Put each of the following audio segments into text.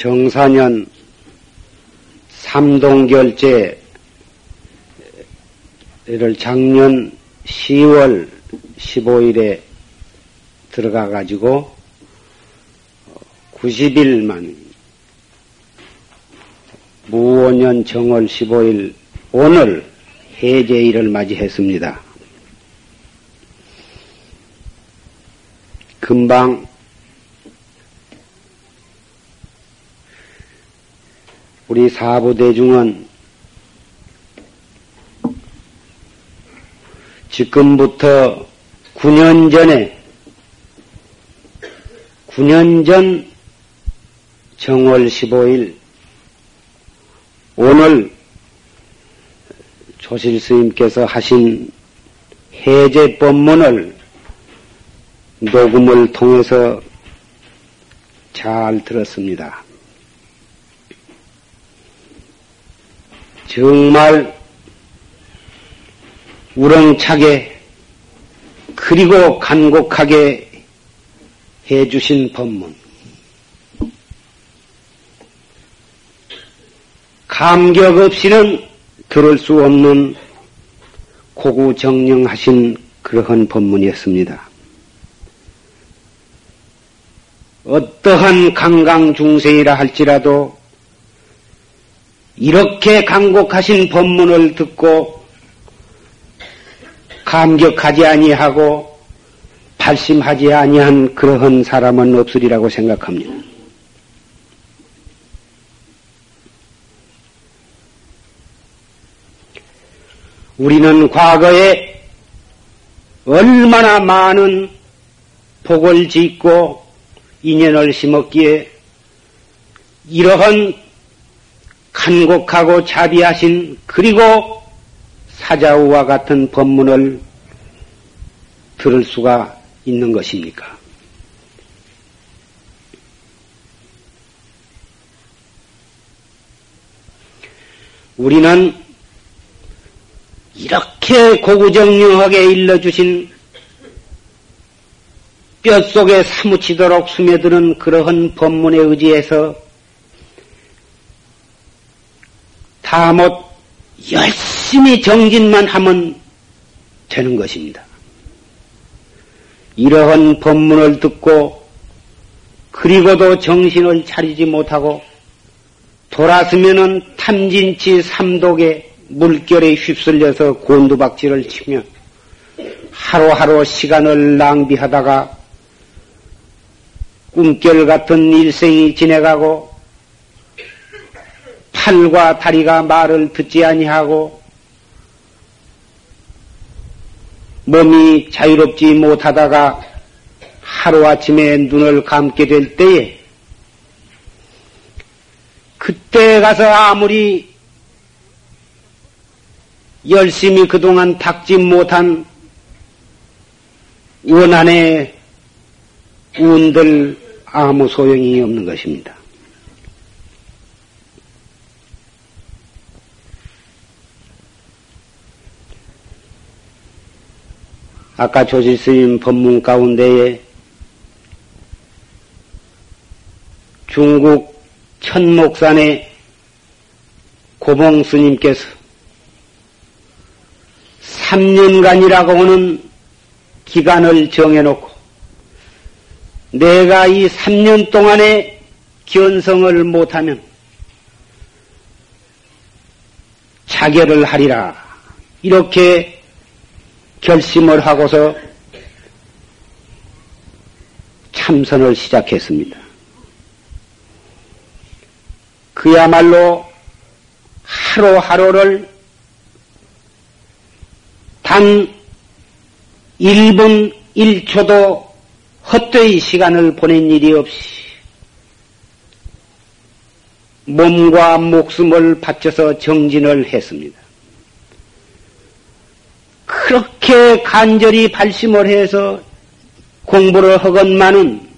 정사년 삼동결제를 작년 10월 15일에 들어가 가지고 90일 만 무오년 정월 15일 오늘 해제일을 맞이했습니다. 금방 우리 사부대중은 지금부터 9년 전에 9년 전 정월 15일 오늘 조실 스님께서 하신 해제 법문을 녹음을 통해서 잘 들었습니다. 정말 우렁차게 그리고 간곡하게 해주신 법문. 감격 없이는 들을 수 없는 고구정령하신 그러한 법문이었습니다. 어떠한 강강 중생이라 할지라도 이렇게 강곡하신 법문을 듣고 감격하지 아니하고 발심하지 아니한 그러한 사람은 없으리라고 생각합니다. 우리는 과거에 얼마나 많은 복을 짓고 인연을 심었기에 이러한 간곡하고 자비하신 그리고 사자우와 같은 법문을 들을 수가 있는 것입니까? 우리는 이렇게 고구정령하게 일러주신 뼛속에 사무치도록 스며드는 그러한 법문에 의지해서 다못 열심히 정진만 하면 되는 것입니다. 이러한 법문을 듣고 그리고도 정신을 차리지 못하고 돌아서면은 탐진치 삼독의 물결에 휩쓸려서 곤두박질을 치며 하루하루 시간을 낭비하다가 꿈결 같은 일생이 지내가고 팔과 다리가 말을 듣지 아니하고 몸이 자유롭지 못하다가 하루아침에 눈을 감게 될 때에 그때 가서 아무리 열심히 그동안 닦지 못한 원한의 운들 아무 소용이 없는 것입니다. 아까 조실스님 법문 가운데에 중국 천목산의 고봉 스님께서 3년간이라고 하는 기간을 정해놓고 내가 이 3년 동안에 견성을 못하면 자결을 하리라. 이렇게 결심을 하고서 참선을 시작했습니다. 그야말로 하루하루를 단 1분 1초도 헛되이 시간을 보낸 일이 없이 몸과 목숨을 바쳐서 정진을 했습니다. 그렇게 간절히 발심을 해서 공부를 하건만은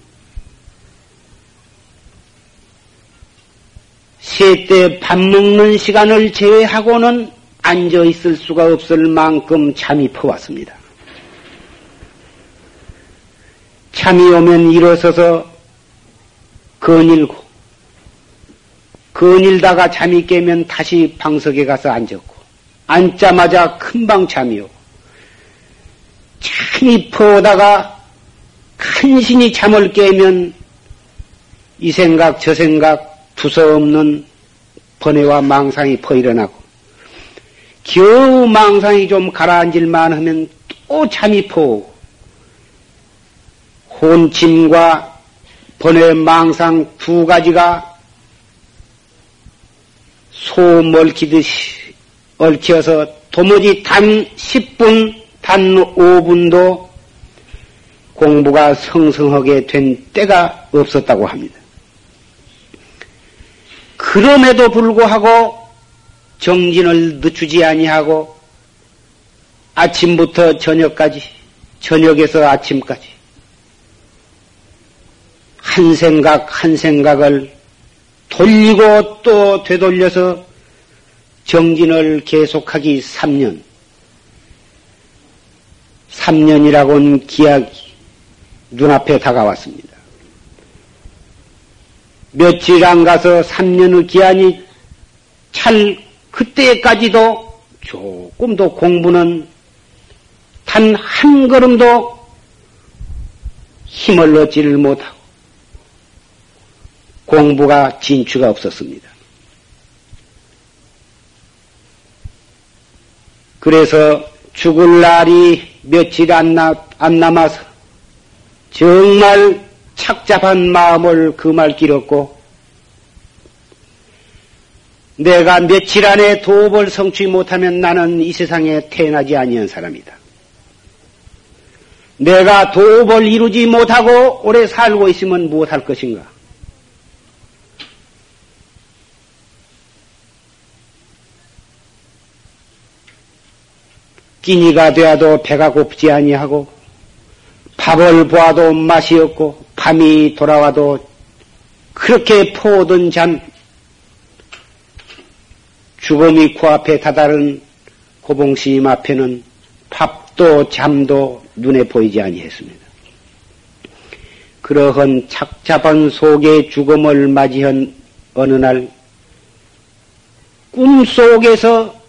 세때 밥 먹는 시간을 제외하고는 앉아 있을 수가 없을 만큼 잠이 퍼왔습니다. 잠이 오면 일어서서 거닐고 거닐다가 잠이 깨면 다시 방석에 가서 앉았고, 앉자마자 금방 잠이 오고, 잠이 퍼다가 간신히 잠을 깨면 이 생각 저 생각 두서없는 번뇌와 망상이 퍼 일어나고 겨우 망상이 좀 가라앉을만 하면 또 잠이 퍼오고 혼침과 번뇌 망상 두 가지가 소 얽히듯이 얽혀서 도무지 단 10분, 단 5분도 공부가 성성하게 된 때가 없었다고 합니다. 그럼에도 불구하고 정진을 늦추지 아니하고 아침부터 저녁까지, 저녁에서 아침까지 한 생각 한 생각을 돌리고 또 되돌려서 정진을 계속하기 3년. 3년이라고는 기약이 눈앞에 다가왔습니다. 며칠 안 가서 3년의 기한이 찰 그때까지도 조금도 공부는 단 한 걸음도 힘을 얻지를 못하고 공부가 진추가 없었습니다. 그래서 죽을 날이 며칠 안, 나, 안 남아서 정말 착잡한 마음을 그 말 길었고 내가 며칠 안에 도업을 성취 못하면 나는 이 세상에 태어나지 아니한 사람이다. 내가 도업을 이루지 못하고 오래 살고 있으면 무엇할 것인가? 끼니가 되어도 배가 고프지 아니하고 밥을 보아도 맛이 없고 밤이 돌아와도 그렇게 포든 잠 죽음이 코앞에 다다른 고봉스님 앞에는 밥도 잠도 눈에 보이지 아니했습니다. 그러한 착잡한 속의 죽음을 맞이한 어느 날 꿈속에서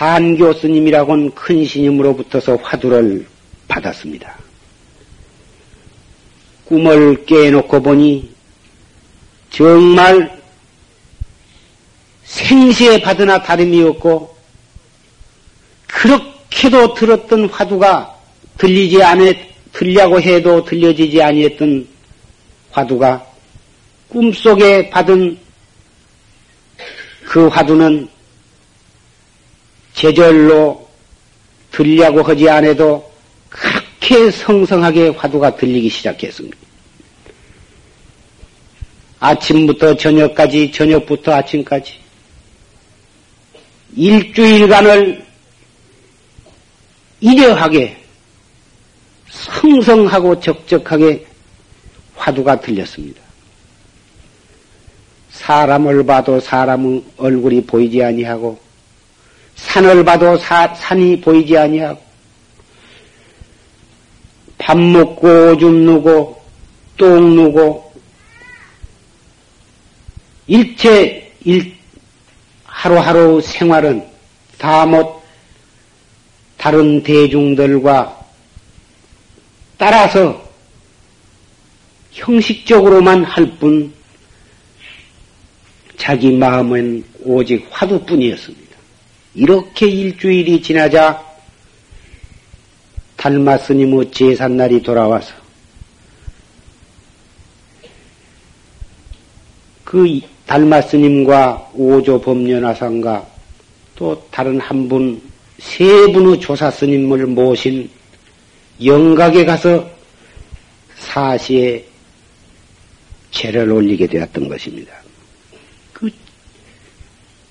반교 스님이라고는 큰 스님으로부터서 화두를 받았습니다. 꿈을 깨놓고 보니 정말 생시에 받으나 다름이 없고 그렇게도 들었던 화두가 들리지 않았 들려고 해도 들려지지 아니했던 화두가 꿈속에 받은 그 화두는 제절로 들려고 하지 않아도 그렇게 성성하게 화두가 들리기 시작했습니다. 아침부터 저녁까지, 저녁부터 아침까지 일주일간을 이려하게 성성하고 적적하게 화두가 들렸습니다. 사람을 봐도 사람의 얼굴이 보이지 아니하고 산을 봐도 사, 산이 보이지 아니하고 밥 먹고 오줌 누고 똥 누고 일체 일 하루하루 생활은 다 못 다른 대중들과 따라서 형식적으로만 할 뿐 자기 마음은 오직 화두뿐이었습니다. 이렇게 일주일이 지나자 달마 스님의 제삿날이 돌아와서 그 달마 스님과 오조 법련화상과 또 다른 한 분, 세 분의 조사 스님을 모신 영각에 가서 사시에 제를 올리게 되었던 것입니다. 그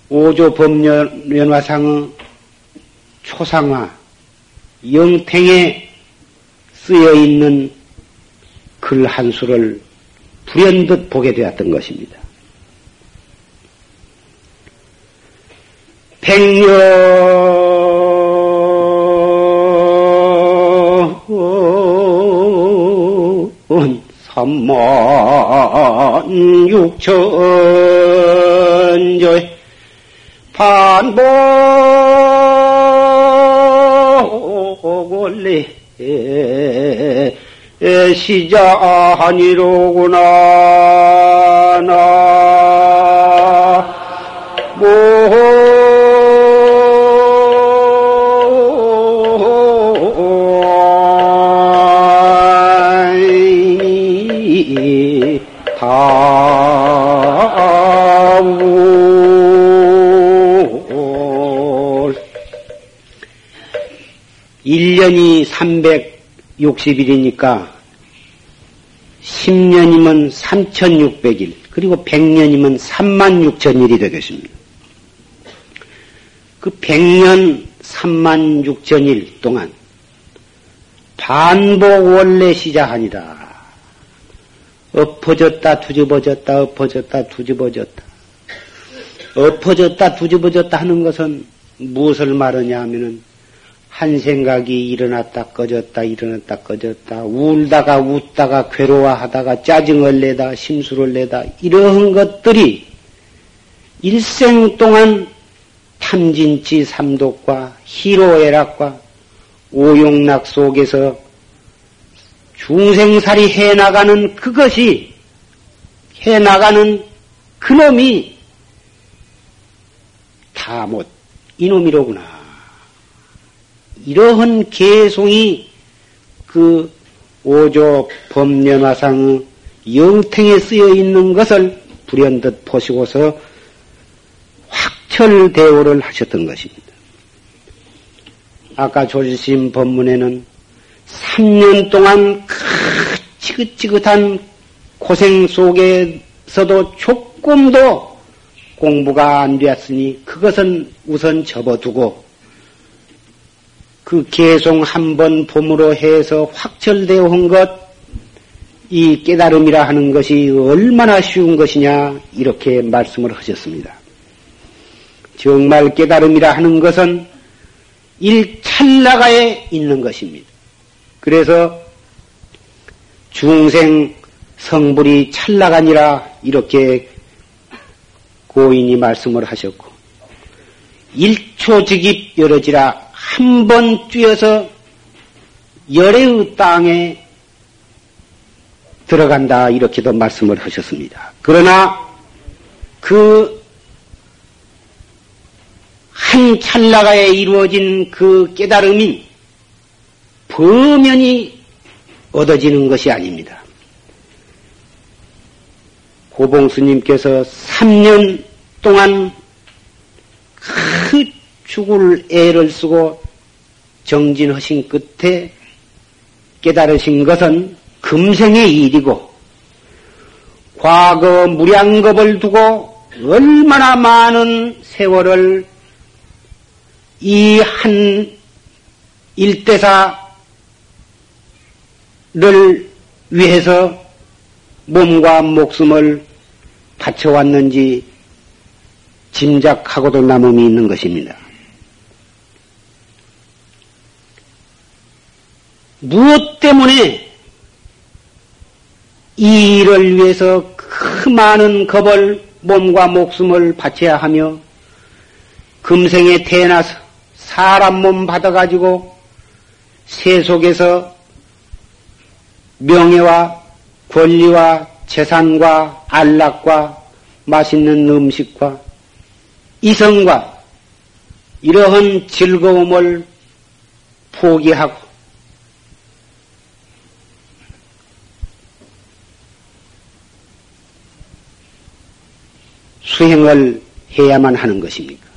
오조 법련화상의 초상화, 영탱에 쓰여 있는 글 한 수를 불현듯 보게 되었던 것입니다. 백년 삼만 육천 천조 반복 원래 시자하니로구나 나 일년이 360일이니까 10년이면 3600일, 그리고 100년이면 36,000일이 되겠습니다. 그 100년 36,000일 동안 반복 원래 시작하니라. 엎어졌다 뒤집어졌다 엎어졌다 뒤집어졌다 엎어졌다 뒤집어졌다 하는 것은 무엇을 말하냐 하면은 한 생각이 일어났다 꺼졌다 일어났다 꺼졌다 울다가 웃다가 괴로워하다가 짜증을 내다 심수를 내다 이러한 것들이 일생 동안 탐진치 삼독과 희로애락과 오용락 속에서 중생살이 해나가는 그것이 해나가는 그놈이 다 못 이놈이로구나. 이러한 개송이 그 오조 법련화상의 영탱에 쓰여 있는 것을 불현듯 보시고서 확철대오를 하셨던 것입니다. 아까 조지심 법문에는 3년 동안 지긋지긋한 고생 속에서도 조금도 공부가 안 되었으니 그것은 우선 접어두고 그 개송 한 번 봄으로 해서 확철되어 온 것, 이 깨달음이라 하는 것이 얼마나 쉬운 것이냐, 이렇게 말씀을 하셨습니다. 정말 깨달음이라 하는 것은 일찰나가에 있는 것입니다. 그래서 중생 성불이 찰나가니라 이렇게 고인이 말씀을 하셨고 일초직입 열어지라 한 번 뛰어서 열의 땅에 들어간다 이렇게도 말씀을 하셨습니다. 그러나 그 한 찰나가에 이루어진 그 깨달음이 범연히 얻어지는 것이 아닙니다. 고봉스님께서 3년 동안 그 죽을 애를 쓰고 정진하신 끝에 깨달으신 것은 금생의 일이고 과거 무량겁을 두고 얼마나 많은 세월을 이 한 일대사를 위해서 몸과 목숨을 바쳐왔는지 짐작하고도 남음이 있는 것입니다. 무엇 때문에 이 일을 위해서 그 많은 겁을 몸과 목숨을 바쳐야 하며 금생에 태어나서 사람 몸 받아가지고 세속에서 명예와 권리와 재산과 안락과 맛있는 음식과 이성과 이러한 즐거움을 포기하고 수행을 해야만 하는 것입니까?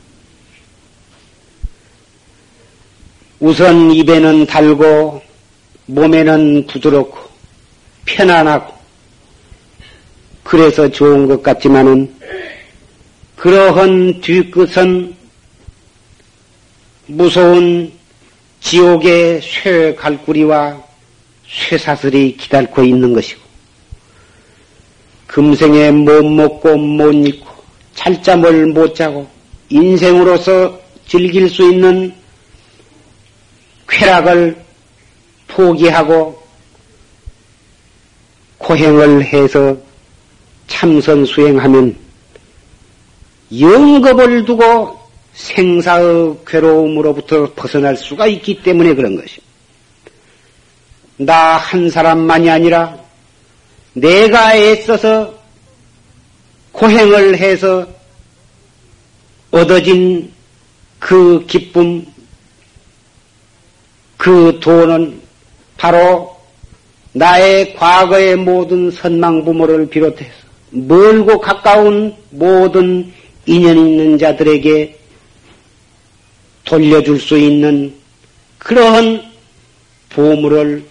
우선 입에는 달고 몸에는 부드럽고 편안하고 그래서 좋은 것 같지만은 그러한 뒤끝은 무서운 지옥의 쇠갈구리와 쇠사슬이 기다리고 있는 것이고 금생에 못 먹고 못 입고 찰잠을 못 자고 인생으로서 즐길 수 있는 쾌락을 포기하고 고행을 해서 참선 수행하면 영겁을 두고 생사의 괴로움으로부터 벗어날 수가 있기 때문에 그런 것입니다. 나 한 사람만이 아니라 내가 애써서 고행을 해서 얻어진 그 기쁨, 그 돈은 바로 나의 과거의 모든 선망 부모를 비롯해서 멀고 가까운 모든 인연 있는 자들에게 돌려줄 수 있는 그러한 보물을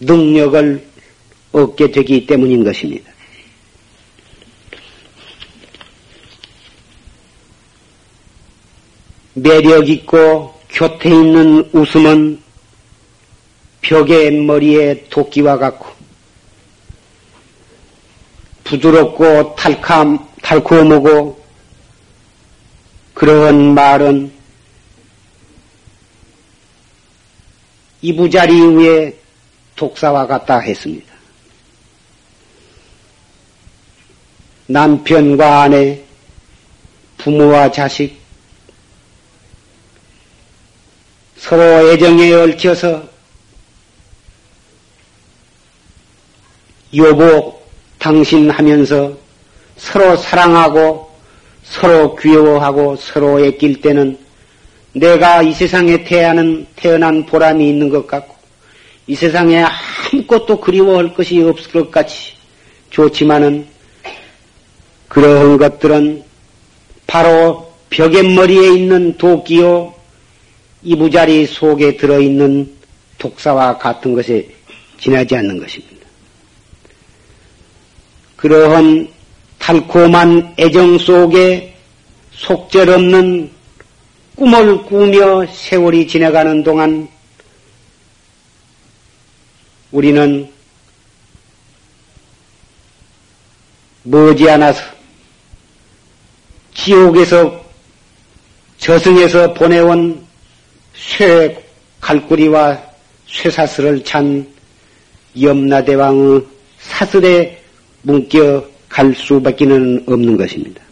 능력을 얻게 되기 때문인 것입니다. 매력 있고 곁에 있는 웃음은 벽의 머리에 도끼와 같고 부드럽고 탈감, 달콤하고 그러한 말은 이부자리 위에 독사와 같다 했습니다. 남편과 아내, 부모와 자식, 서로 애정에 얽혀서 여보, 당신 하면서 서로 사랑하고 서로 귀여워하고 서로 애낄 때는 내가 이 세상에 태어난, 태어난 보람이 있는 것 같고 이 세상에 아무것도 그리워할 것이 없을 것 같이 좋지만은 그러한 것들은 바로 벽의 머리에 있는 도끼요 이부자리 속에 들어있는 독사와 같은 것에 지나지 않는 것입니다. 그러한 달콤한 애정 속에 속절없는 꿈을 꾸며 세월이 지나가는 동안 우리는 머지않아서 지옥에서 저승에서 보내온 쇠 갈구리와 쇠사슬을 찬 염라대왕의 사슬에 뭉겨 갈 수밖에는 없는 것입니다.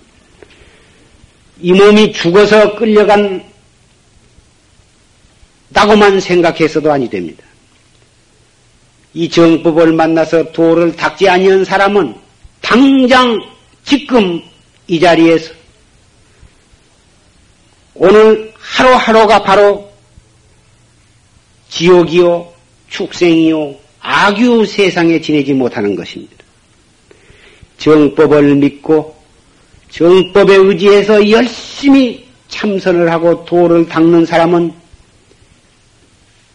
이 몸이 죽어서 끌려간 다고만 생각해서도 아니 됩니다. 이 정법을 만나서 도를 닦지 아니한 사람은 당장 지금 이 자리에서 오늘 하루하루가 바로 지옥이요, 축생이요, 악유 세상에 지내지 못하는 것입니다. 정법을 믿고 정법에 의지해서 열심히 참선을 하고 도를 닦는 사람은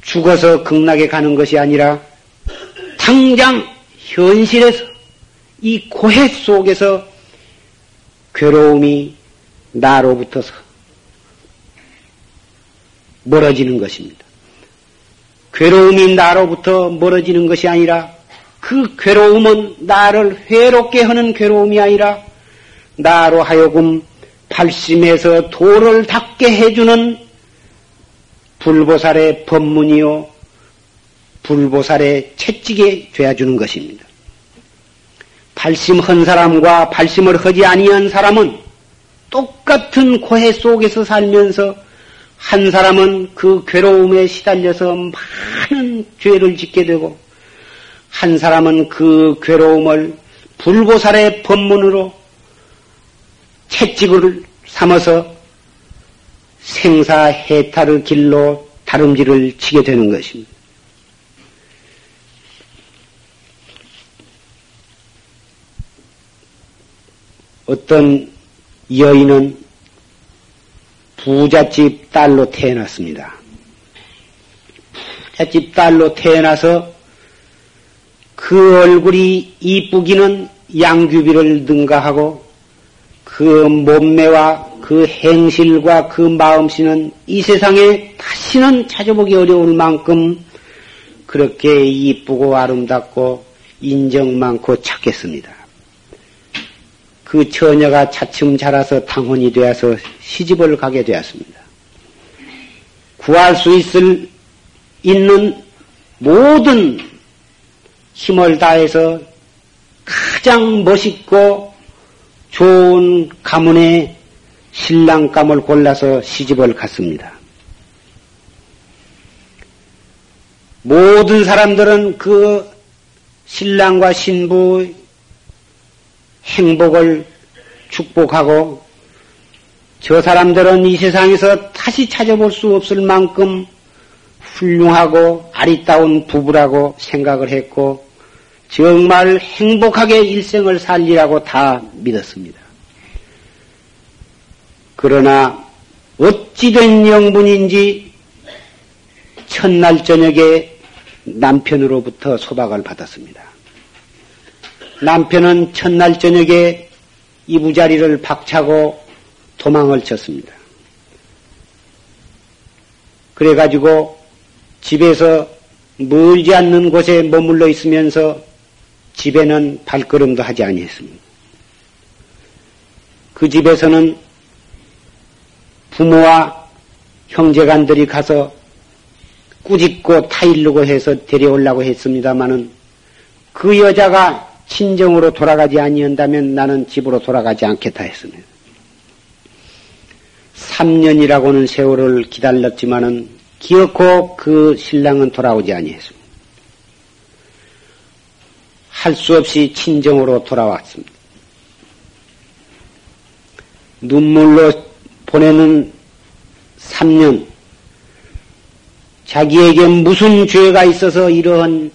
죽어서 극락에 가는 것이 아니라 당장 현실에서 이 고해 속에서 괴로움이 나로부터서 멀어지는 것입니다. 괴로움이 나로부터 멀어지는 것이 아니라 그 괴로움은 나를 회롭게 하는 괴로움이 아니라 나로 하여금 발심해서 도를 닦게 해주는 불보살의 법문이요, 불보살의 채찍에 되어주는 것입니다. 발심한 사람과 발심을 하지 아니한 사람은 똑같은 고해 속에서 살면서 한 사람은 그 괴로움에 시달려서 많은 죄를 짓게 되고 한 사람은 그 괴로움을 불보살의 법문으로 채찍을 삼아서 생사해탈의 길로 다름질을 치게 되는 것입니다. 어떤 여인은 부잣집 딸로 태어났습니다. 부잣집 딸로 태어나서 그 얼굴이 이쁘기는 양규비를 능가하고 그 몸매와 그 행실과 그 마음씨는 이 세상에 다시는 찾아보기 어려울 만큼 그렇게 이쁘고 아름답고 인정 많고 찾겠습니다. 그 처녀가 차츰 자라서 당혼이 되어서 시집을 가게 되었습니다. 구할 수 있을 있는 모든 힘을 다해서 가장 멋있고 좋은 가문에 신랑감을 골라서 시집을 갔습니다. 모든 사람들은 그 신랑과 신부 행복을 축복하고 저 사람들은 이 세상에서 다시 찾아볼 수 없을 만큼 훌륭하고 아리따운 부부라고 생각을 했고 정말 행복하게 일생을 살리라고 다 믿었습니다. 그러나 어찌된 영분인지 첫날 저녁에 남편으로부터 소박을 받았습니다. 남편은 첫날 저녁에 이부자리를 박차고 도망을 쳤습니다. 그래가지고 집에서 멀지 않는 곳에 머물러 있으면서 집에는 발걸음도 하지 아니했습니다. 그 집에서는 부모와 형제간들이 가서 꾸짖고 타일르고 해서 데려오려고 했습니다마는 그 여자가 친정으로 돌아가지 아니한다면 나는 집으로 돌아가지 않겠다 했습니다. 3년이라고 는 세월을 기다렸지만은 기어코 그 신랑은 돌아오지 아니했습니다. 할 수 없이 친정으로 돌아왔습니다. 눈물로 보내는 3년, 자기에게 무슨 죄가 있어서 이러한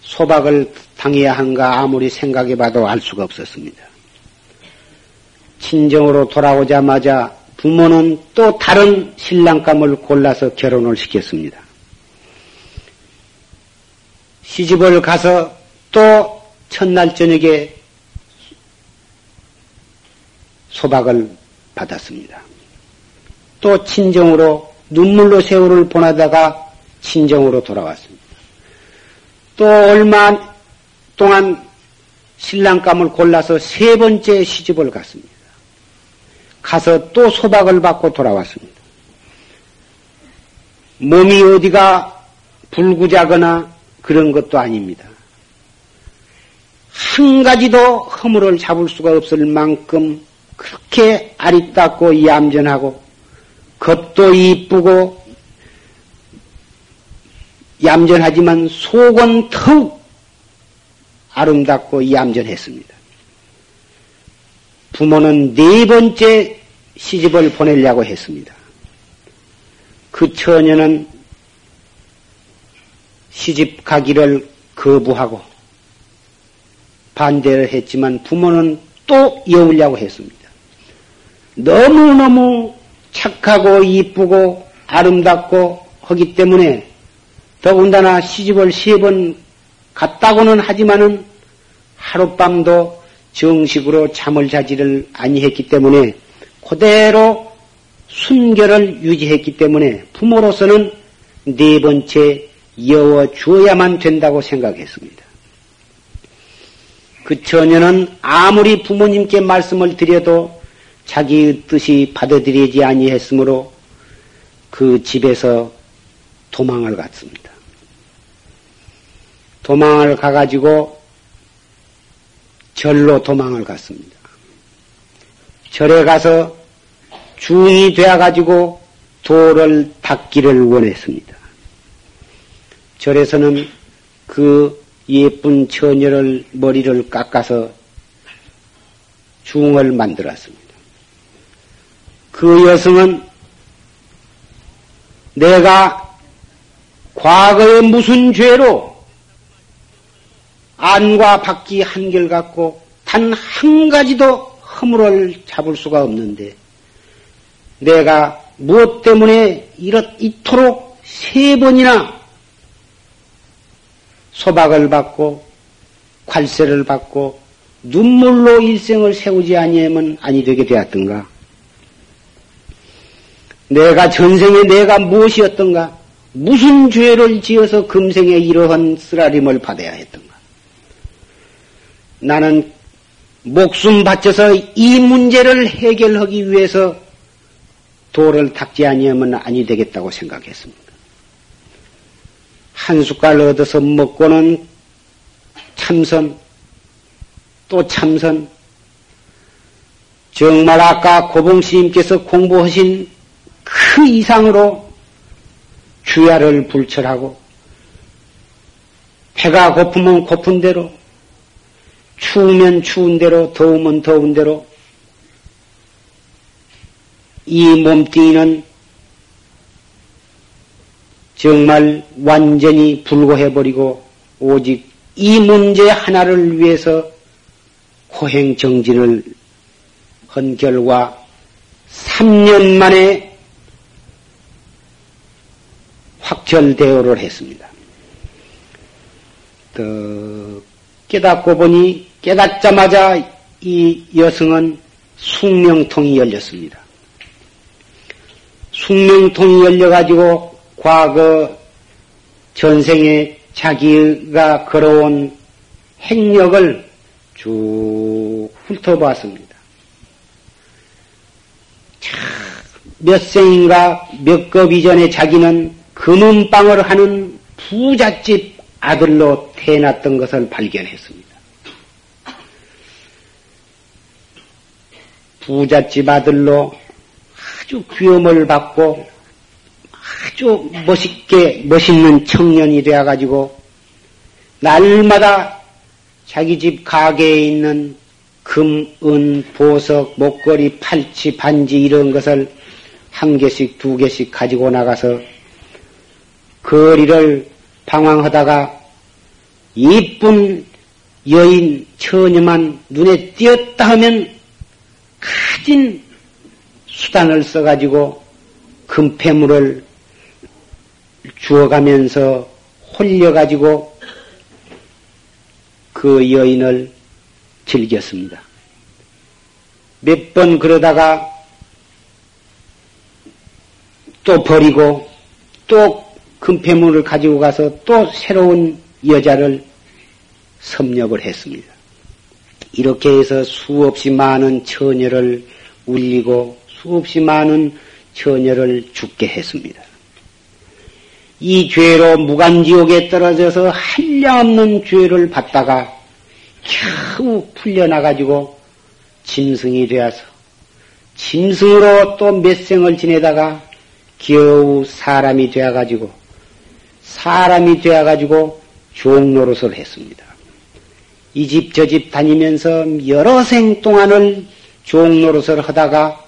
소박을 당해야 한가 아무리 생각해봐도 알 수가 없었습니다. 친정으로 돌아오자마자 부모는 또 다른 신랑감을 골라서 결혼을 시켰습니다. 시집을 가서 또 첫날 저녁에 소박을 받았습니다. 또 친정으로 눈물로 세월을 보내다가 친정으로 돌아왔습니다. 또 얼마 동안 신랑감을 골라서 세 번째 시집을 갔습니다. 가서 또 소박을 받고 돌아왔습니다. 몸이 어디가 불구자거나 그런 것도 아닙니다. 한 가지도 허물을 잡을 수가 없을 만큼 그렇게 아리따고 얌전하고 겉도 이쁘고 얌전하지만 속은 더욱 아름답고 얌전했습니다. 부모는 네 번째 시집을 보내려고 했습니다. 그 처녀는 시집 가기를 거부하고 반대를 했지만 부모는 또 여우려고 했습니다. 너무너무 착하고 이쁘고 아름답고 하기 때문에 더군다나 시집을 세 번 갔다고는 하지만은 하룻밤도 정식으로 잠을 자지를 아니했기 때문에 그대로 순결을 유지했기 때문에 부모로서는 네 번째 여워 주어야만 된다고 생각했습니다. 그 처녀는 아무리 부모님께 말씀을 드려도 자기의 뜻이 받아들이지 아니했으므로 그 집에서 도망을 갔습니다. 도망을 가가지고 절로 도망을 갔습니다. 절에 가서 중이 되어가지고 도를 닦기를 원했습니다. 절에서는 그 예쁜 처녀를 머리를 깎아서 중을 만들었습니다. 그 여성은 내가 과거에 무슨 죄로 안과 밖이 한결같고 단 한 가지도 허물을 잡을 수가 없는데 내가 무엇 때문에 이렇 이토록 세 번이나 소박을 받고 관세를 받고 눈물로 일생을 세우지 아니하면 아니 되게 되었던가? 내가 전생에 내가 무엇이었던가? 무슨 죄를 지어서 금생에 이러한 쓰라림을 받아야 했던가? 나는 목숨 바쳐서 이 문제를 해결하기 위해서 도를 닦지 아니하면 아니 되겠다고 생각했습니다. 한 숟갈 얻어서 먹고는 참선, 또 참선, 정말 아까 고봉 스님께서 공부하신 그 이상으로 주야를 불철하고 배가 고프면 고픈 대로 추우면 추운 대로 더우면 더운 대로 이 몸뚱이는 정말 완전히 불고해버리고 오직 이 문제 하나를 위해서 고행정진을 한 결과 3년 만에 확철대오를 했습니다. 그 깨닫고 보니 깨닫자마자 이 여성은 숙명통이 열렸습니다. 숙명통이 열려가지고 과거 전생에 자기가 걸어온 행력을 쭉 훑어봤습니다. 몇 생인가 몇 급 이전에 자기는 금은방을 하는 부잣집 아들로 태어났던 것을 발견했습니다. 부잣집 아들로 아주 귀염을 받고 아주 멋있게 멋있는 청년이 되어가지고 날마다 자기 집 가게에 있는 금, 은, 보석, 목걸이, 팔찌, 반지 이런 것을 한 개씩 두 개씩 가지고 나가서 거리를 방황하다가 이쁜 여인 처녀만 눈에 띄었다 하면 가진 수단을 써가지고 금폐물을 주어가면서 홀려가지고 그 여인을 즐겼습니다. 몇 번 그러다가 또 버리고 또 금폐물을 가지고 가서 또 새로운 여자를 섭렵을 했습니다. 이렇게 해서 수없이 많은 처녀를 울리고 수없이 많은 처녀를 죽게 했습니다. 이 죄로 무간지옥에 떨어져서 한량없는 죄를 받다가 겨우 풀려나가지고 짐승이 되어서 짐승으로 또 몇 생을 지내다가 겨우 사람이 되어가지고 사람이 되어가지고 종노릇을 했습니다. 이 집 저 집 다니면서 여러 생 동안을 종노릇을 하다가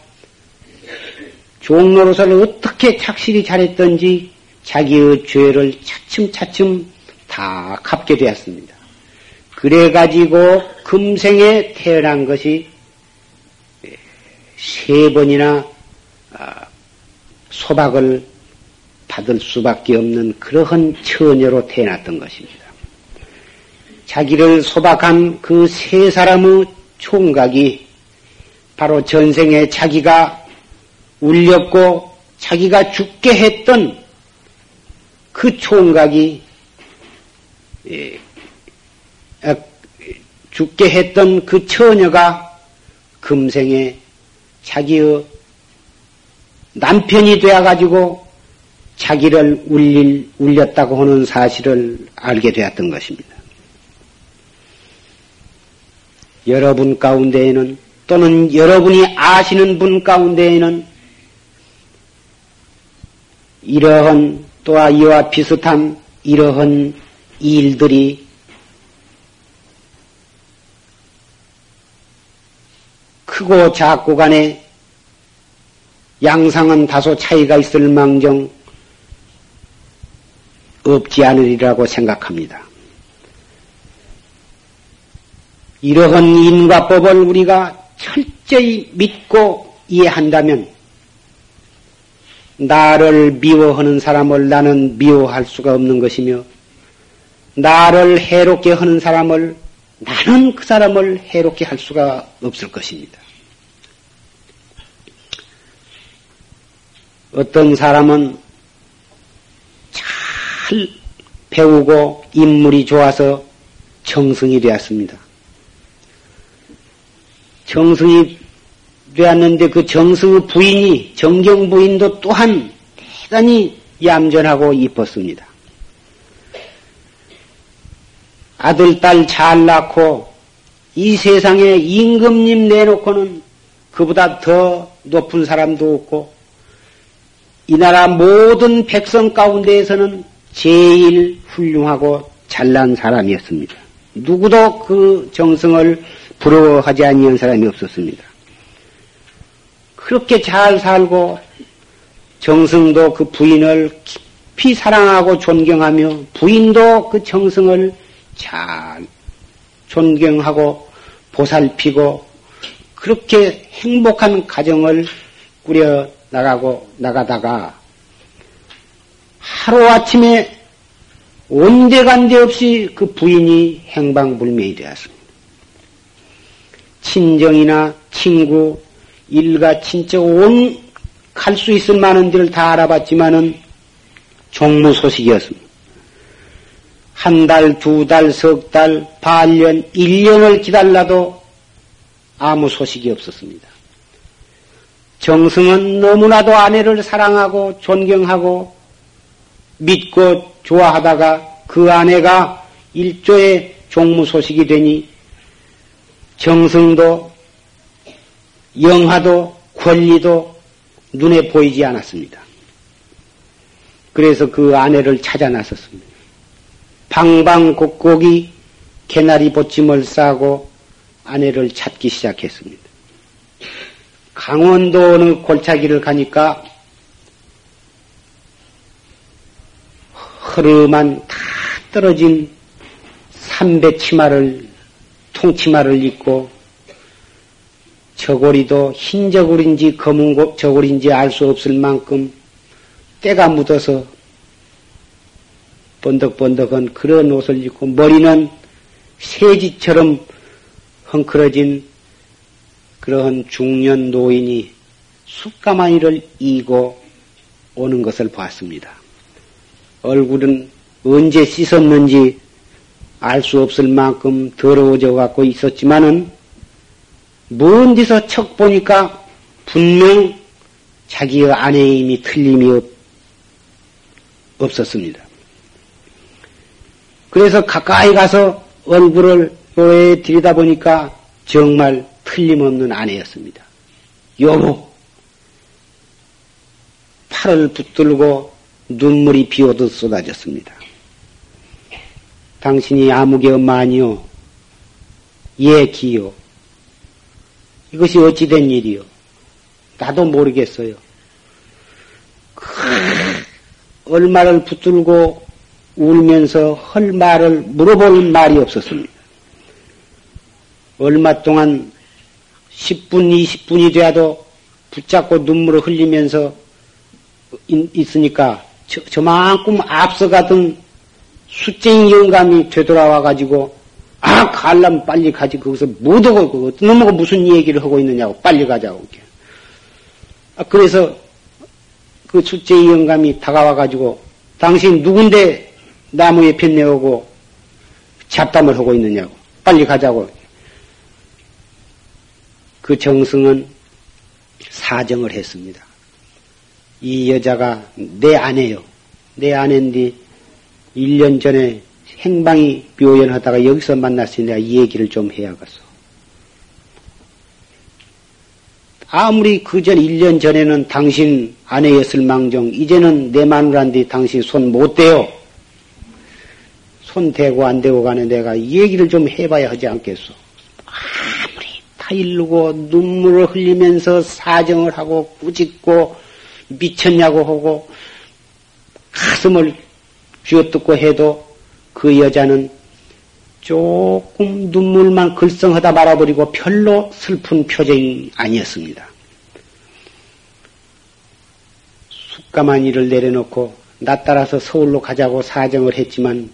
종노릇을 어떻게 착실히 잘했던지 자기의 죄를 차츰차츰 다 갚게 되었습니다. 그래가지고 금생에 태어난 것이 세 번이나 아, 소박을 받을 수밖에 없는 그러한 처녀로 태어났던 것입니다. 자기를 소박한 그 세 사람의 총각이 바로 전생에 자기가 울렸고 자기가 죽게 했던 그 총각이 예, 아, 죽게 했던 그 처녀가 금생에 자기의 남편이 되어가지고 자기를 울릴, 울렸다고 하는 사실을 알게 되었던 것입니다. 여러분 가운데에는 또는 여러분이 아시는 분 가운데에는 이러한 또한 이와 비슷한 이러한 일들이 크고 작고 간에 양상은 다소 차이가 있을 망정 없지 않으리라고 생각합니다. 이러한 인과법을 우리가 철저히 믿고 이해한다면 나를 미워하는 사람을 나는 미워할 수가 없는 것이며 나를 해롭게 하는 사람을 나는 그 사람을 해롭게 할 수가 없을 것입니다. 어떤 사람은 잘 배우고 인물이 좋아서 정승이 되었습니다. 정승이 되었는데 그 정승의 부인이 정경 부인도 또한 대단히 얌전하고 이뻤습니다. 아들, 딸 잘 낳고 이 세상에 임금님 내놓고는 그보다 더 높은 사람도 없고 이 나라 모든 백성 가운데에서는 제일 훌륭하고 잘난 사람이었습니다. 누구도 그 정성을 부러워하지 아니한 사람이 없었습니다. 그렇게 잘 살고 정성도 그 부인을 깊이 사랑하고 존경하며 부인도 그 정성을 잘 존경하고 보살피고 그렇게 행복한 가정을 꾸려 나가고 나가다가 하루아침에 온데간데 없이 그 부인이 행방불명이 되었습니다. 친정이나 친구, 일가, 친척 온 갈 수 있을 만한 데를 다 알아봤지만은 종무 소식이었습니다. 한 달, 두 달, 석 달, 반년, 일년을 기다려도 아무 소식이 없었습니다. 정승은 너무나도 아내를 사랑하고 존경하고 믿고 좋아하다가 그 아내가 일조의 종무 소식이 되니 정승도 영화도 권리도 눈에 보이지 않았습니다. 그래서 그 아내를 찾아 나섰습니다. 방방곡곡이 개나리 보침을 싸고 아내를 찾기 시작했습니다. 강원도 어느 골짜기를 가니까 흐름한 다 떨어진 삼배 치마를 통치마를 입고 저고리도 흰 저고리인지 검은 저고리인지 알 수 없을 만큼 때가 묻어서 번덕번덕한 그런 옷을 입고 머리는 세지처럼 헝클어진 그러한 중년 노인이 숯가마니를 이고 오는 것을 봤습니다. 얼굴은 언제 씻었는지 알 수 없을 만큼 더러워져 갖고 있었지만은 먼 데서 척 보니까 분명 자기의 아내의 힘이 틀림이 없, 없었습니다. 그래서 가까이 가서 얼굴을 요에 들이다 보니까 정말 틀림없는 아내였습니다. 여보, 팔을 붙들고 눈물이 비오듯 쏟아졌습니다. 당신이 아무개 엄마 아니요? 예, 기요. 이것이 어찌된 일이요? 나도 모르겠어요. 얼마를 붙들고 울면서 할 말을 물어볼 말이 없었습니다. 얼마 동안 10분, 20분이 되어도 붙잡고 눈물을 흘리면서 있으니까 저, 저만큼 앞서가던 수쟁이 영감이 되돌아와 가지고 아, 갈람 빨리 가지. 거기서 못하고, 그, 너무가 무슨 얘기를 하고 있느냐고, 빨리 가자고. 아, 그래서 그 수쟁이 영감이 다가와 가지고, 당신 누군데 나무에 편내오고 잡담을 하고 있느냐고, 빨리 가자고. 그 정승은 사정을 했습니다. 이 여자가 내 아내요. 내 아내인데 1년 전에 행방이 묘연하다가 여기서 만났으니 내가 이 얘기를 좀 해야겠어. 아무리 그전 1년 전에는 당신 아내였을 망정, 이제는 내 마누라인데 당신 손 못 대요. 손 대고 안 대고 가는 내가 이 얘기를 좀 해봐야 하지 않겠소. 아무리 타일르고 눈물을 흘리면서 사정을 하고 꾸짖고 미쳤냐고 하고 가슴을 쥐어뜯고 해도 그 여자는 조금 눈물만 글썽하다 말아버리고 별로 슬픈 표정이 아니었습니다. 숙감한 일을 내려놓고 나 따라서 서울로 가자고 사정을 했지만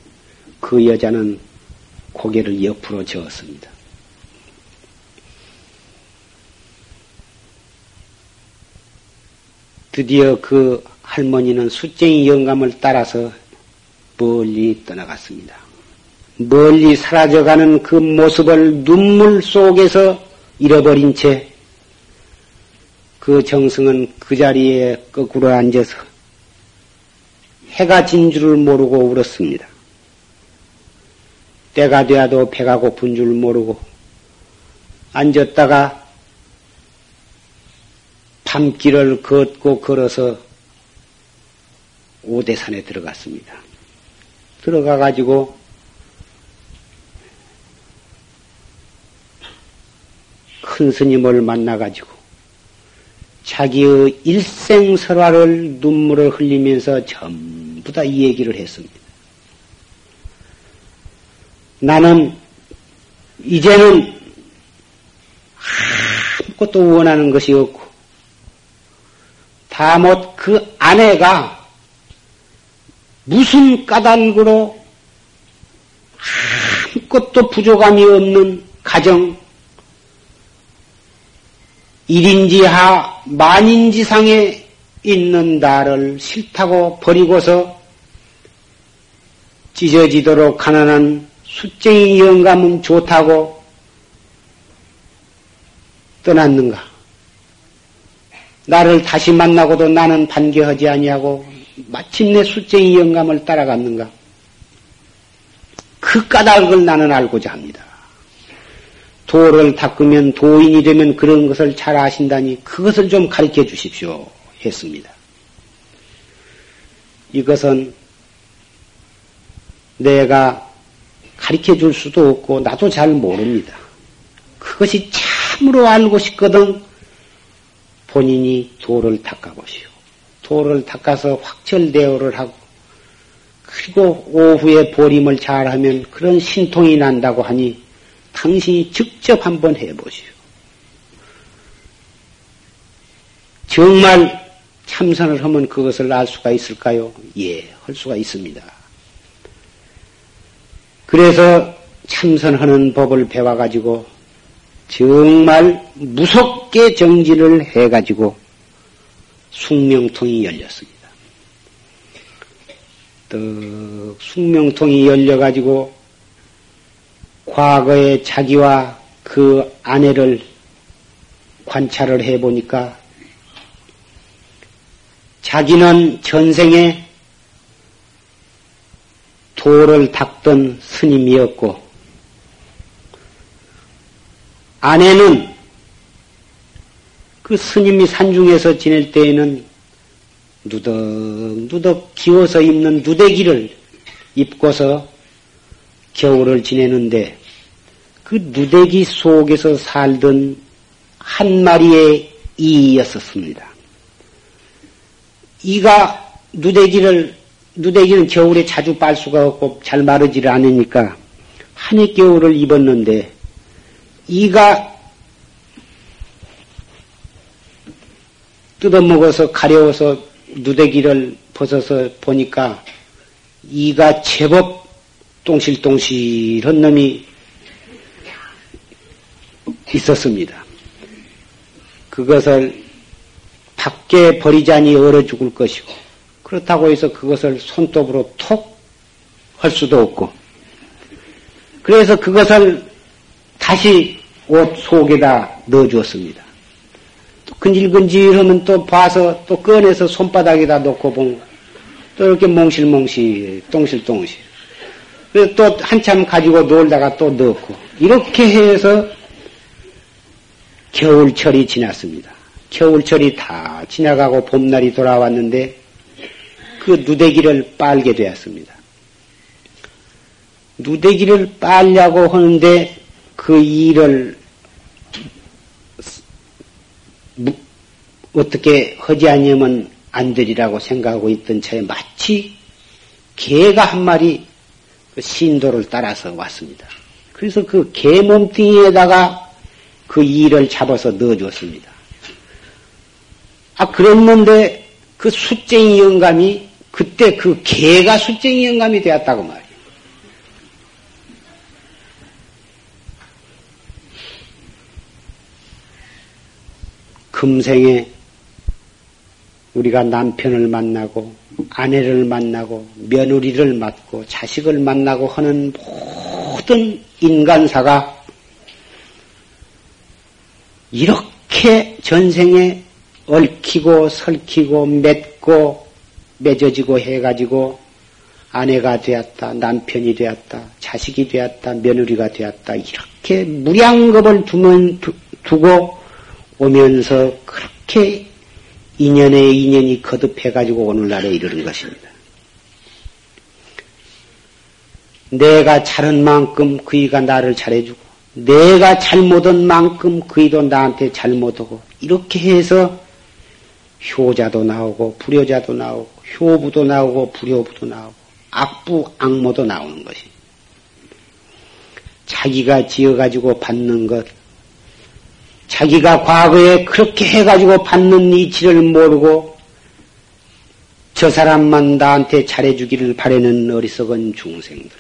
그 여자는 고개를 옆으로 저었습니다. 드디어 그 할머니는 숫쟁이 영감을 따라서 멀리 떠나갔습니다. 멀리 사라져가는 그 모습을 눈물 속에서 잃어버린 채 그 정승은 그 자리에 거꾸로 앉아서 해가 진 줄을 모르고 울었습니다. 때가 되어도 배가 고픈 줄 모르고 앉았다가 밤길을 걷고 걸어서 오대산에 들어갔습니다. 들어가 가지고 큰 스님을 만나 가지고 자기의 일생 설화를 눈물을 흘리면서 전부 다 이 얘기를 했습니다. 나는 이제는 아무것도 원하는 것이 없고 다못 그 아내가 무슨 까닭으로 아무것도 부족함이 없는 가정, 일인지하 만인지상에 있는 나를 싫다고 버리고서 찢어지도록 가난한 숫쟁이 영감은 좋다고 떠났는가? 나를 다시 만나고도 나는 반겨하지 아니하고 마침내 숫쟁이 영감을 따라갔는가? 그 까닭을 나는 알고자 합니다. 도를 닦으면 도인이 되면 그런 것을 잘 아신다니 그것을 좀 가르쳐 주십시오. 했습니다. 이것은 내가 가르쳐 줄 수도 없고 나도 잘 모릅니다. 그것이 참으로 알고 싶거든 본인이 도를 닦아보시오. 도를 닦아서 확철대오를 하고 그리고 오후에 보림을 잘하면 그런 신통이 난다고 하니 당신이 직접 한번 해보시오. 정말 참선을 하면 그것을 알 수가 있을까요? 예, 할 수가 있습니다. 그래서 참선하는 법을 배워가지고 정말 무섭게 정지를 해가지고 숙명통이 열렸습니다. 또 숙명통이 열려가지고 과거에 자기와 그 아내를 관찰을 해보니까 자기는 전생에 도를 닦던 스님이었고 아내는 그 스님이 산중에서 지낼 때에는 누덕누덕 기워서 입는 누대기를 입고서 겨울을 지내는데 그 누대기 속에서 살던 한 마리의 이였었습니다. 이가 누대기를 누대기는 겨울에 자주 빨 수가 없고 잘 마르지를 않으니까 한해 겨울을 입었는데 이가 뜯어먹어서 가려워서 누대기를 벗어서 보니까 이가 제법 똥실똥실한 놈이 있었습니다. 그것을 밖에 버리자니 얼어 죽을 것이고 그렇다고 해서 그것을 손톱으로 톡 할 수도 없고 그래서 그것을 다시 옷 속에다 넣어 주었습니다. 근질근질 하면 또 봐서 또 꺼내서 손바닥에다 놓고 보면 또 이렇게 몽실몽실, 똥실똥실. 그래서 또 한참 가지고 놀다가 또 넣고 이렇게 해서 겨울철이 지났습니다. 겨울철이 다 지나가고 봄날이 돌아왔는데 그 누대기를 빨게 되었습니다. 누대기를 빨려고 하는데 그 일을 어떻게 하지 않으면 안 되리라고 생각하고 있던 차에 마치 개가 한 마리 그 신도를 따라서 왔습니다. 그래서 그 개 몸뚱이에다가 그 일을 잡아서 넣어주었습니다. 아, 그랬는데 그 숫쟁이 영감이 그때 그 개가 숫쟁이 영감이 되었다고 말이에요. 금생에 우리가 남편을 만나고 아내를 만나고 며느리를 맡고 자식을 만나고 하는 모든 인간사가 이렇게 전생에 얽히고 설키고 맺고 맺어지고 해가지고 아내가 되었다, 남편이 되었다, 자식이 되었다, 며느리가 되었다, 이렇게 무량겁을 두면, 두, 두고 오면서 그렇게 인연에 인연이 거듭해가지고 오늘날에 이르는 것입니다. 내가 잘한 만큼 그이가 나를 잘해주고, 내가 잘못한 만큼 그이도 나한테 잘못하고, 이렇게 해서 효자도 나오고, 불효자도 나오고, 효부도 나오고, 불효부도 나오고, 악부, 악모도 나오는 것이. 자기가 지어가지고 받는 것, 자기가 과거에 그렇게 해가지고 받는 이치를 모르고 저 사람만 나한테 잘해주기를 바라는 어리석은 중생들.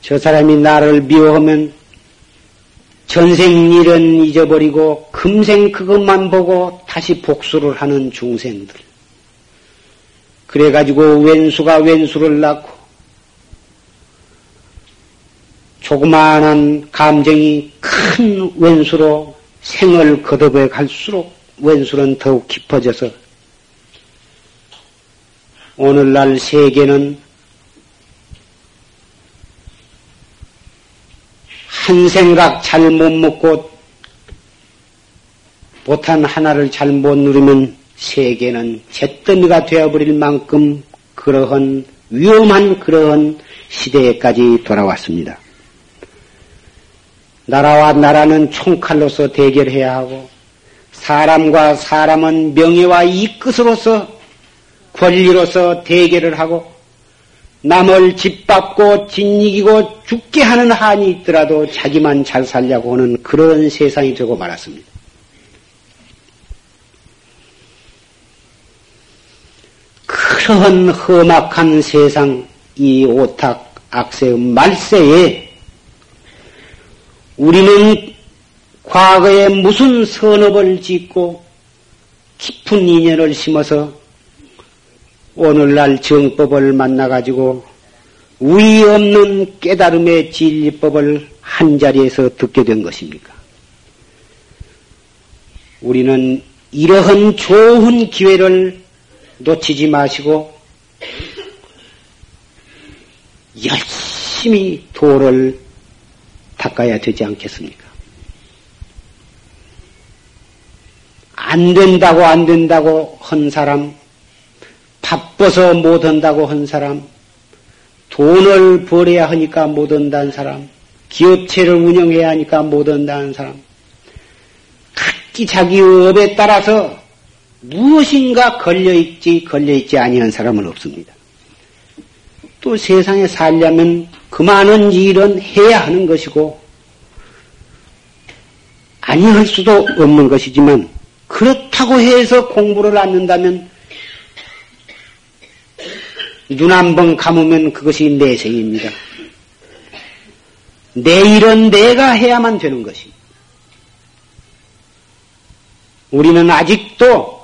저 사람이 나를 미워하면 전생 일은 잊어버리고 금생 그것만 보고 다시 복수를 하는 중생들. 그래가지고 왼수가 왼수를 낳고 조그마한 감정이 큰 왼수로 생을 거듭해 갈수록 왼수는 더욱 깊어져서 오늘날 세계는 한 생각 잘 못 먹고 보탄 하나를 잘 못 누리면 세계는 잿더미가 되어버릴 만큼 그러한 위험한 그러한 시대에까지 돌아왔습니다. 나라와 나라는 총칼로서 대결해야 하고 사람과 사람은 명예와 이끝으로서 권리로서 대결을 하고 남을 짓밟고 짓이기고 죽게 하는 한이 있더라도 자기만 잘 살려고 하는 그런 세상이 되고 말았습니다. 그런 험악한 세상, 이 오탁 악세의 말세에 우리는 과거에 무슨 선업을 짓고 깊은 인연을 심어서 오늘날 정법을 만나가지고 위 없는 깨달음의 진리법을 한 자리에서 듣게 된 것입니까? 우리는 이러한 좋은 기회를 놓치지 마시고 열심히 도를 닦아야 되지 않겠습니까? 안 된다고 안 된다고 한 사람, 바빠서 못 한다고 한 사람, 돈을 벌어야 하니까 못 한다는 사람, 기업체를 운영해야 하니까 못 한다는 사람, 각기 자기 업에 따라서 무엇인가 걸려있지, 걸려있지 아니한 사람은 없습니다. 또 세상에 살려면 그 많은 일은 해야 하는 것이고, 아니할 수도 없는 것이지만, 그렇다고 해서 공부를 않는다면, 눈 한 번 감으면 그것이 내생입니다. 내 일은 내가 해야만 되는 것입니다. 우리는 아직도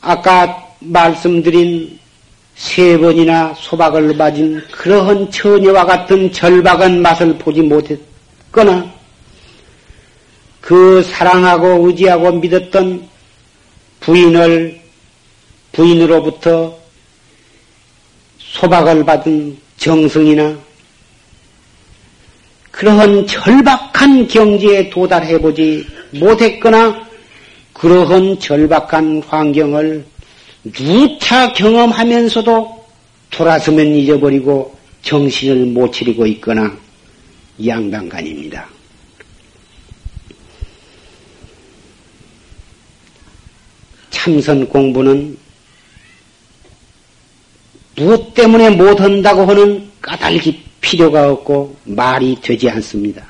아까 말씀드린 세 번이나 소박을 맞은 그러한 처녀와 같은 절박한 맛을 보지 못했거나 그 사랑하고 의지하고 믿었던 부인을 부인으로부터 소박을 받은 정성이나 그러한 절박한 경지에 도달해보지 못했거나 그러한 절박한 환경을 누차 경험하면서도 돌아서면 잊어버리고 정신을 못 차리고 있거나 양반간입니다. 참선 공부는 무엇 때문에 못한다고 하는 까닭이 필요가 없고 말이 되지 않습니다.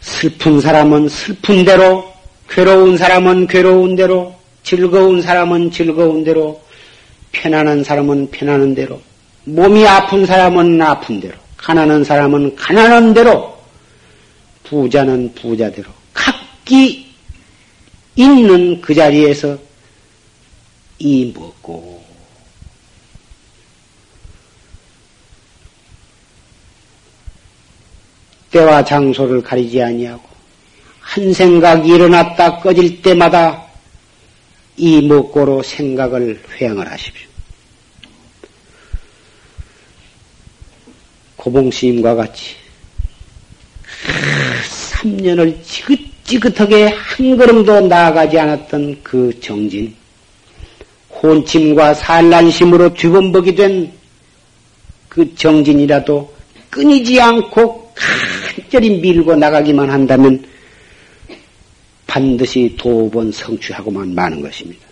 슬픈 사람은 슬픈 대로, 괴로운 사람은 괴로운 대로, 즐거운 사람은 즐거운 대로, 편안한 사람은 편안한 대로, 몸이 아픈 사람은 아픈 대로, 가난한 사람은 가난한 대로, 부자는 부자대로, 각기 있는 그 자리에서 이 먹고, 때와 장소를 가리지 아니하고 한 생각이 일어났다 꺼질 때마다 이 먹고로 생각을 회양을 하십시오. 고봉스님과 같이 3년을 지긋지긋하게 한 걸음도 나아가지 않았던 그 정진, 혼침과 산란심으로 뒤범벅이 된 그 정진이라도 끊이지 않고 간절히 밀고 나가기만 한다면 반드시 도번 성취하고만 마는 것입니다.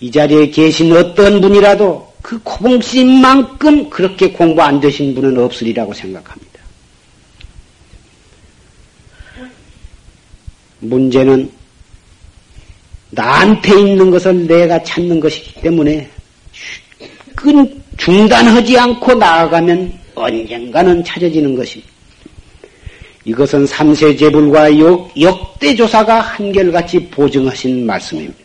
이 자리에 계신 어떤 분이라도 그 고봉심만큼 그렇게 공부 안 되신 분은 없으리라고 생각합니다. 문제는 나한테 있는 것을 내가 찾는 것이기 때문에 끈 중단하지 않고 나아가면 언젠가는 찾아지는 것입니다. 이것은 삼세 제불과 역, 역대 조사가 한결같이 보증하신 말씀입니다.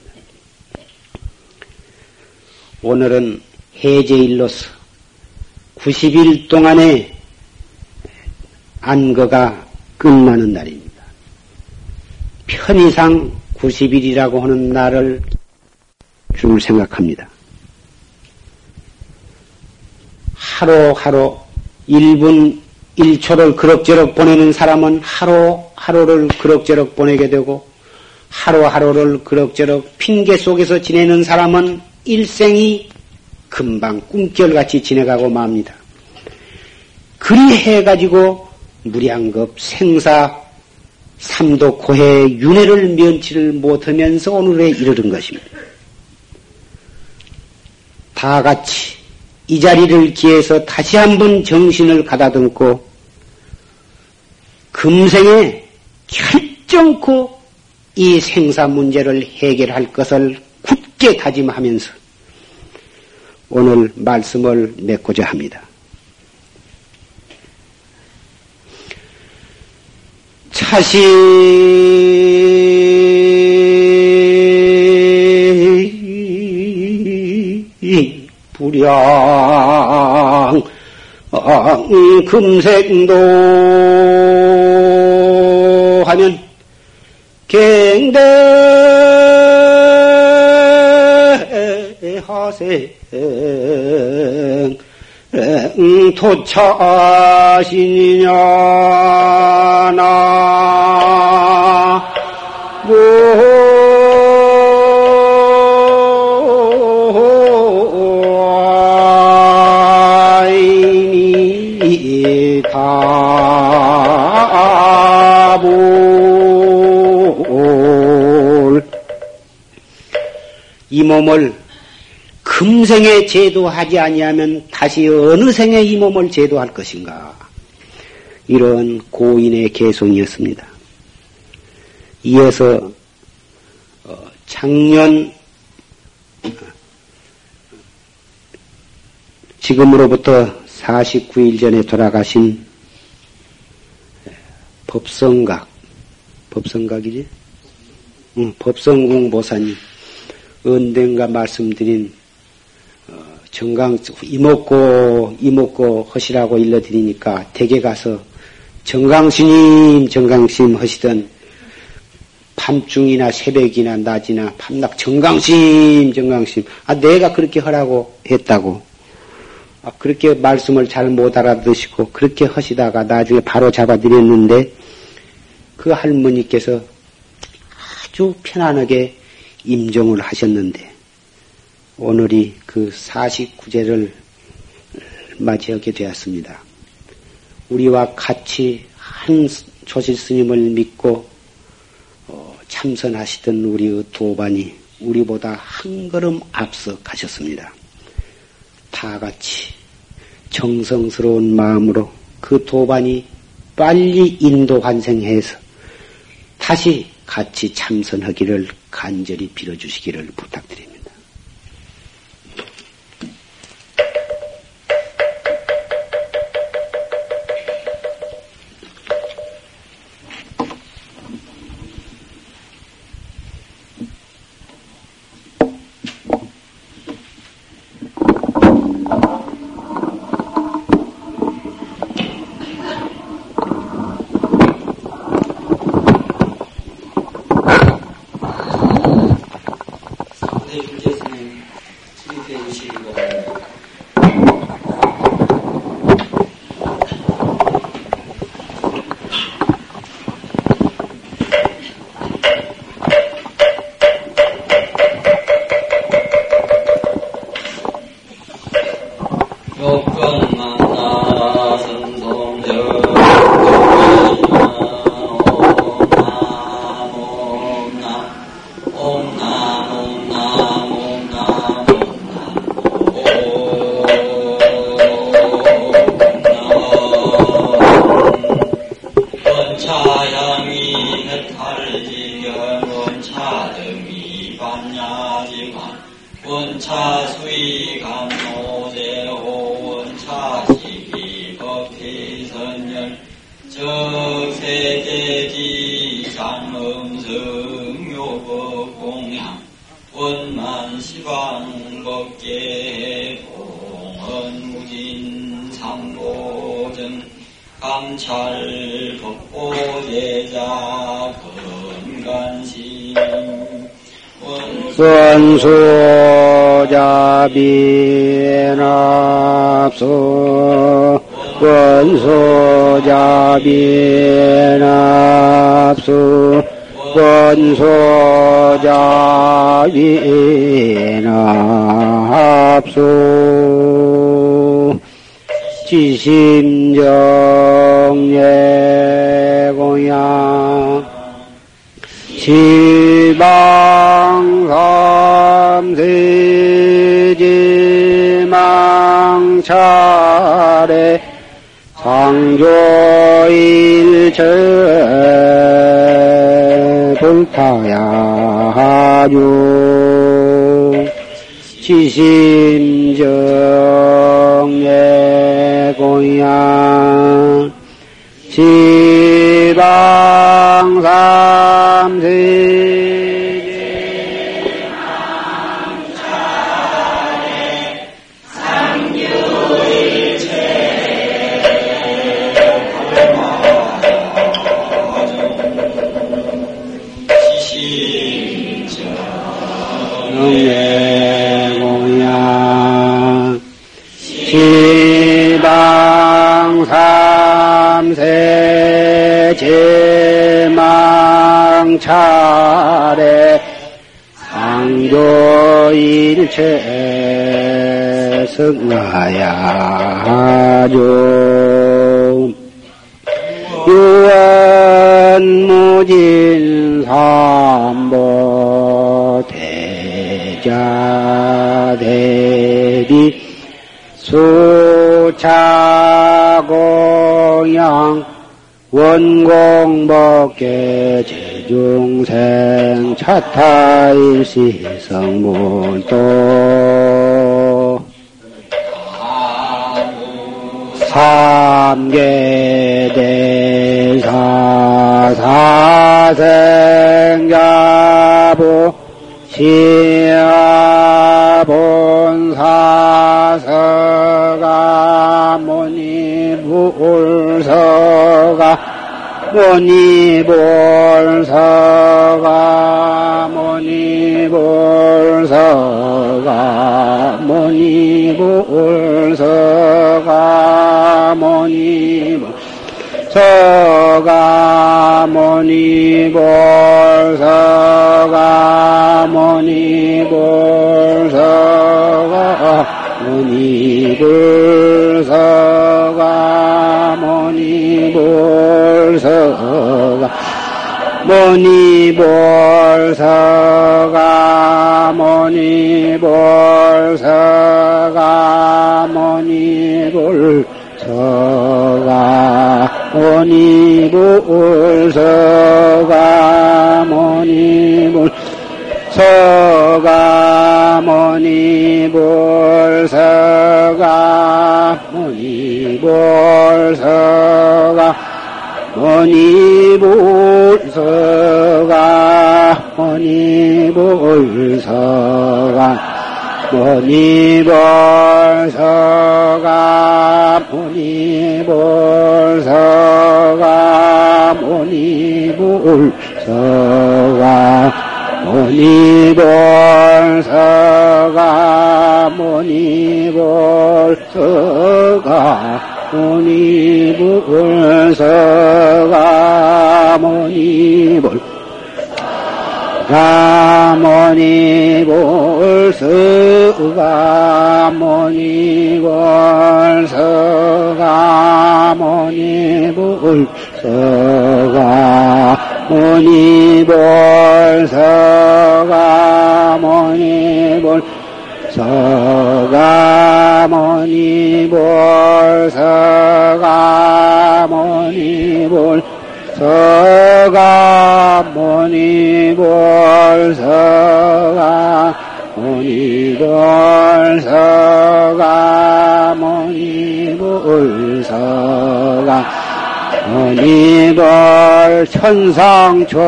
오늘은 해제일로서 90일 동안의 안거가 끝나는 날입니다. 편의상 90일이라고 하는 날을 줄 생각합니다. 하루하루 1분 1초를 그럭저럭 보내는 사람은 하루 하루를 그럭저럭 보내게 되고 하루하루를 그럭저럭 핑계 속에서 지내는 사람은 일생이 금방 꿈결같이 지내가고 맙니다. 그리 해가지고 무량급 생사 삼도 고해 윤회를 면치를 못하면서 오늘에 이르는 것입니다. 다 같이 이 자리를 기해서 다시 한번 정신을 가다듬고 금생에 결정코 이 생사 문제를 해결할 것을 굳게 다짐하면서 오늘 말씀을 맺고자 합니다. 차시 불량 하면 갱대. 하세 토차시니냐 나 이 몸을 금생에 제도하지 아니하면 다시 어느 생에 이 몸을 제도할 것인가? 이런 고인의 개송이었습니다. 이어서 어, 작년 지금으로부터 49일 전에 돌아가신 법성각, 법성각이지? 응, 법성궁 보사님, 언젠가 말씀드린 정강 이먹고 이먹고 하시라고 일러드리니까 댁에 가서 정강스님 정강스님 하시던 밤중이나 새벽이나 낮이나 밤낮 정강심 정강심 아 내가 그렇게 하라고 했다고. 아, 그렇게 말씀을 잘 못 알아듣시고 그렇게 하시다가 나중에 바로 잡아드렸는데 그 할머니께서 아주 편안하게 임종을 하셨는데 오늘이 그 49제를 맞이하게 되었습니다. 우리와 같이 한 조실 스님을 믿고 어, 참선하시던 우리의 도반이 우리보다 한 걸음 앞서 가셨습니다. 다 같이 정성스러운 마음으로 그 도반이 빨리 인도 환생해서 다시 같이 참선하기를 간절히 빌어주시기를 부탁드립니다. voltando. 비납소 원소자 비납소 지심정예 공양 지방삼세지 상조일체 불타야하요 지심정예공양 지방삼세 공법계 제중생 차타일시성문도 볼 서가 모니 볼 서가 모니 볼 서가 모니 볼 서가 모니 볼 서가 모니 볼 서가 모니 볼 서가 모니볼 서가 모니볼 서가 모니볼서가 모니볼서가 모니볼서가 모니볼서가 모니볼서가 모니볼서가 모니볼 가모니볼 서가 모니볼 서가 모니볼 서가 모니볼 서가 모니볼 서가 모니 볼 서가 모니 볼 서가 모니 볼 서가 모니 볼 서가 서가 어니벌 천상초나무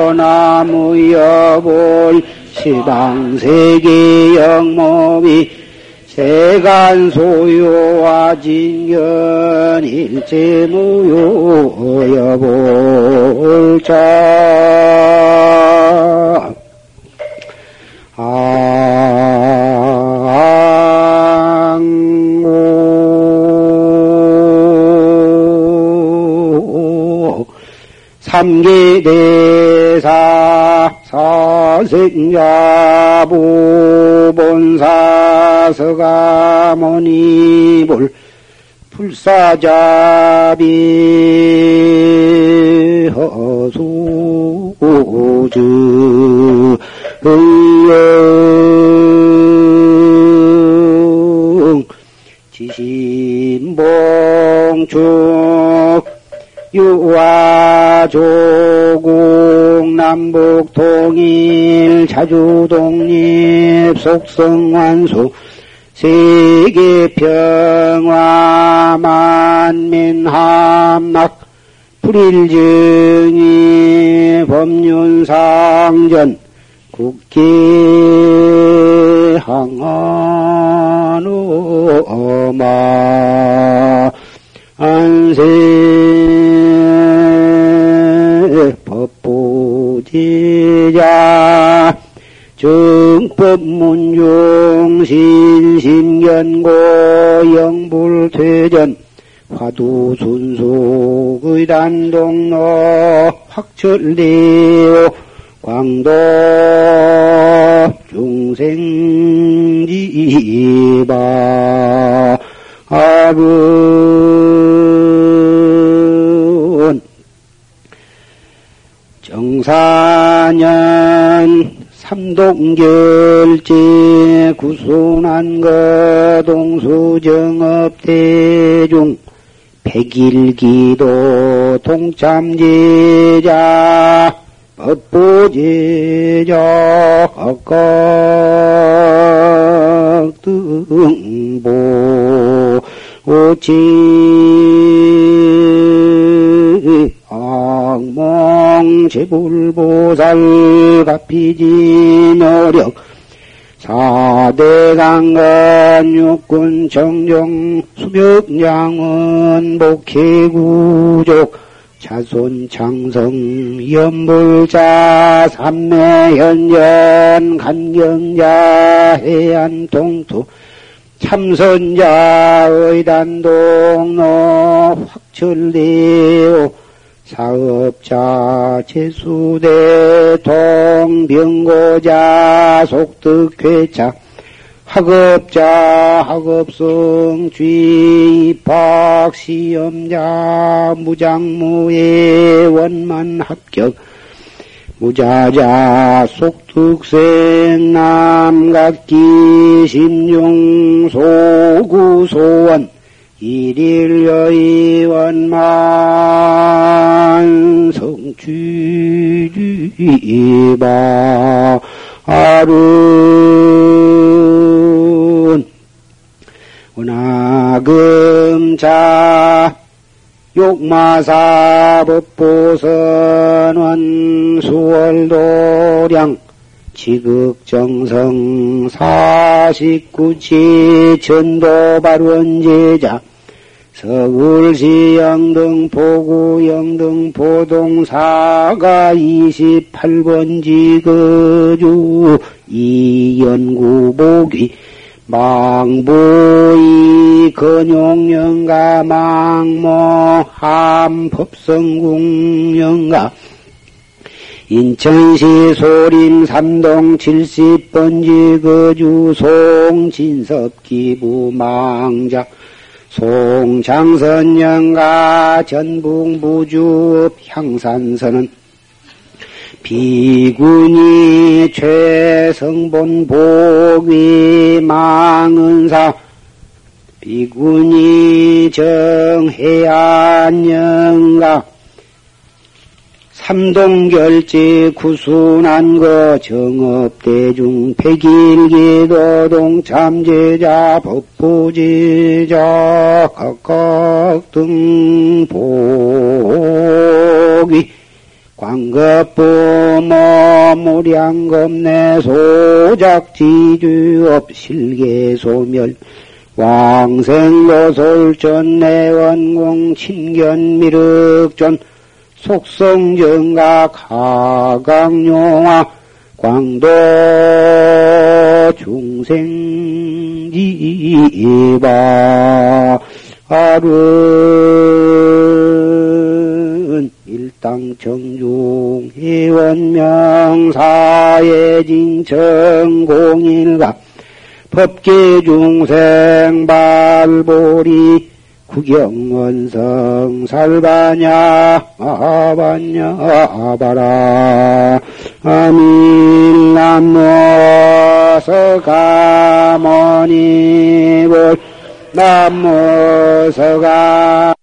여볼 시방세계 영모비 세간 소요와 진견 일제무요 여볼자 사 생야부본사서가모니볼 불사자비 허수주 의영 지신봉축 유화조 자주독립 속성완수 세계평화 만민함락 불일증이 법륜상전 국계 항안오마 안세 법보제자 정법문중신심견고 영불퇴전 화두순속 의단동로 확철대오 광도 중생지바 아분 정사년 삼동결제 구순한 거 동수정업대중 백일기도 동참제자 법보제자 각각 등보 오치 제불보살 가피지 노력. 사대강간 육군 정정 수벽양은 복해구족. 자손 창성 연불자 삼매 현전 간경자 해안 동투 참선자 의단동로 확철대오 사업자 제수대 동병고자 속득회차 학업자 학업성 쥐 입학 시험자 무장무예 원만 합격 무자자 속특생 남각기 심중 소구소원 일일 여의 원만 성취지바 아른 원하금자 욕마사 법보선원 수월도량 지극정성 사십구치 천도발원제자 서울시 영등포구 영등포동사가 28번지 거주 이연구복이 망보이 건용영가 망모 함 법성궁영가. 인천시 소림 삼동 70번지 거주 송진섭 기부 망자 송장선영가 전북무주 향산선은 비군이 최성본 복위 망은사 비군이 정해안영가 삼동결제 구순한 거 정업대중 백일기도동 참제자 법부제자 각각 등 복이 광급부모 무량겁내 소작지주 업 실계소멸 왕생로솔전 내원공 친견미륵전 속성정각 하강용화 광도 중생지바 아른 일당 정중 회원명사예징 정공일각 법계 중생 발보리 구경원성 살바냐 아바냐 아바라. 아밀남모 서가모니볼 남모 서가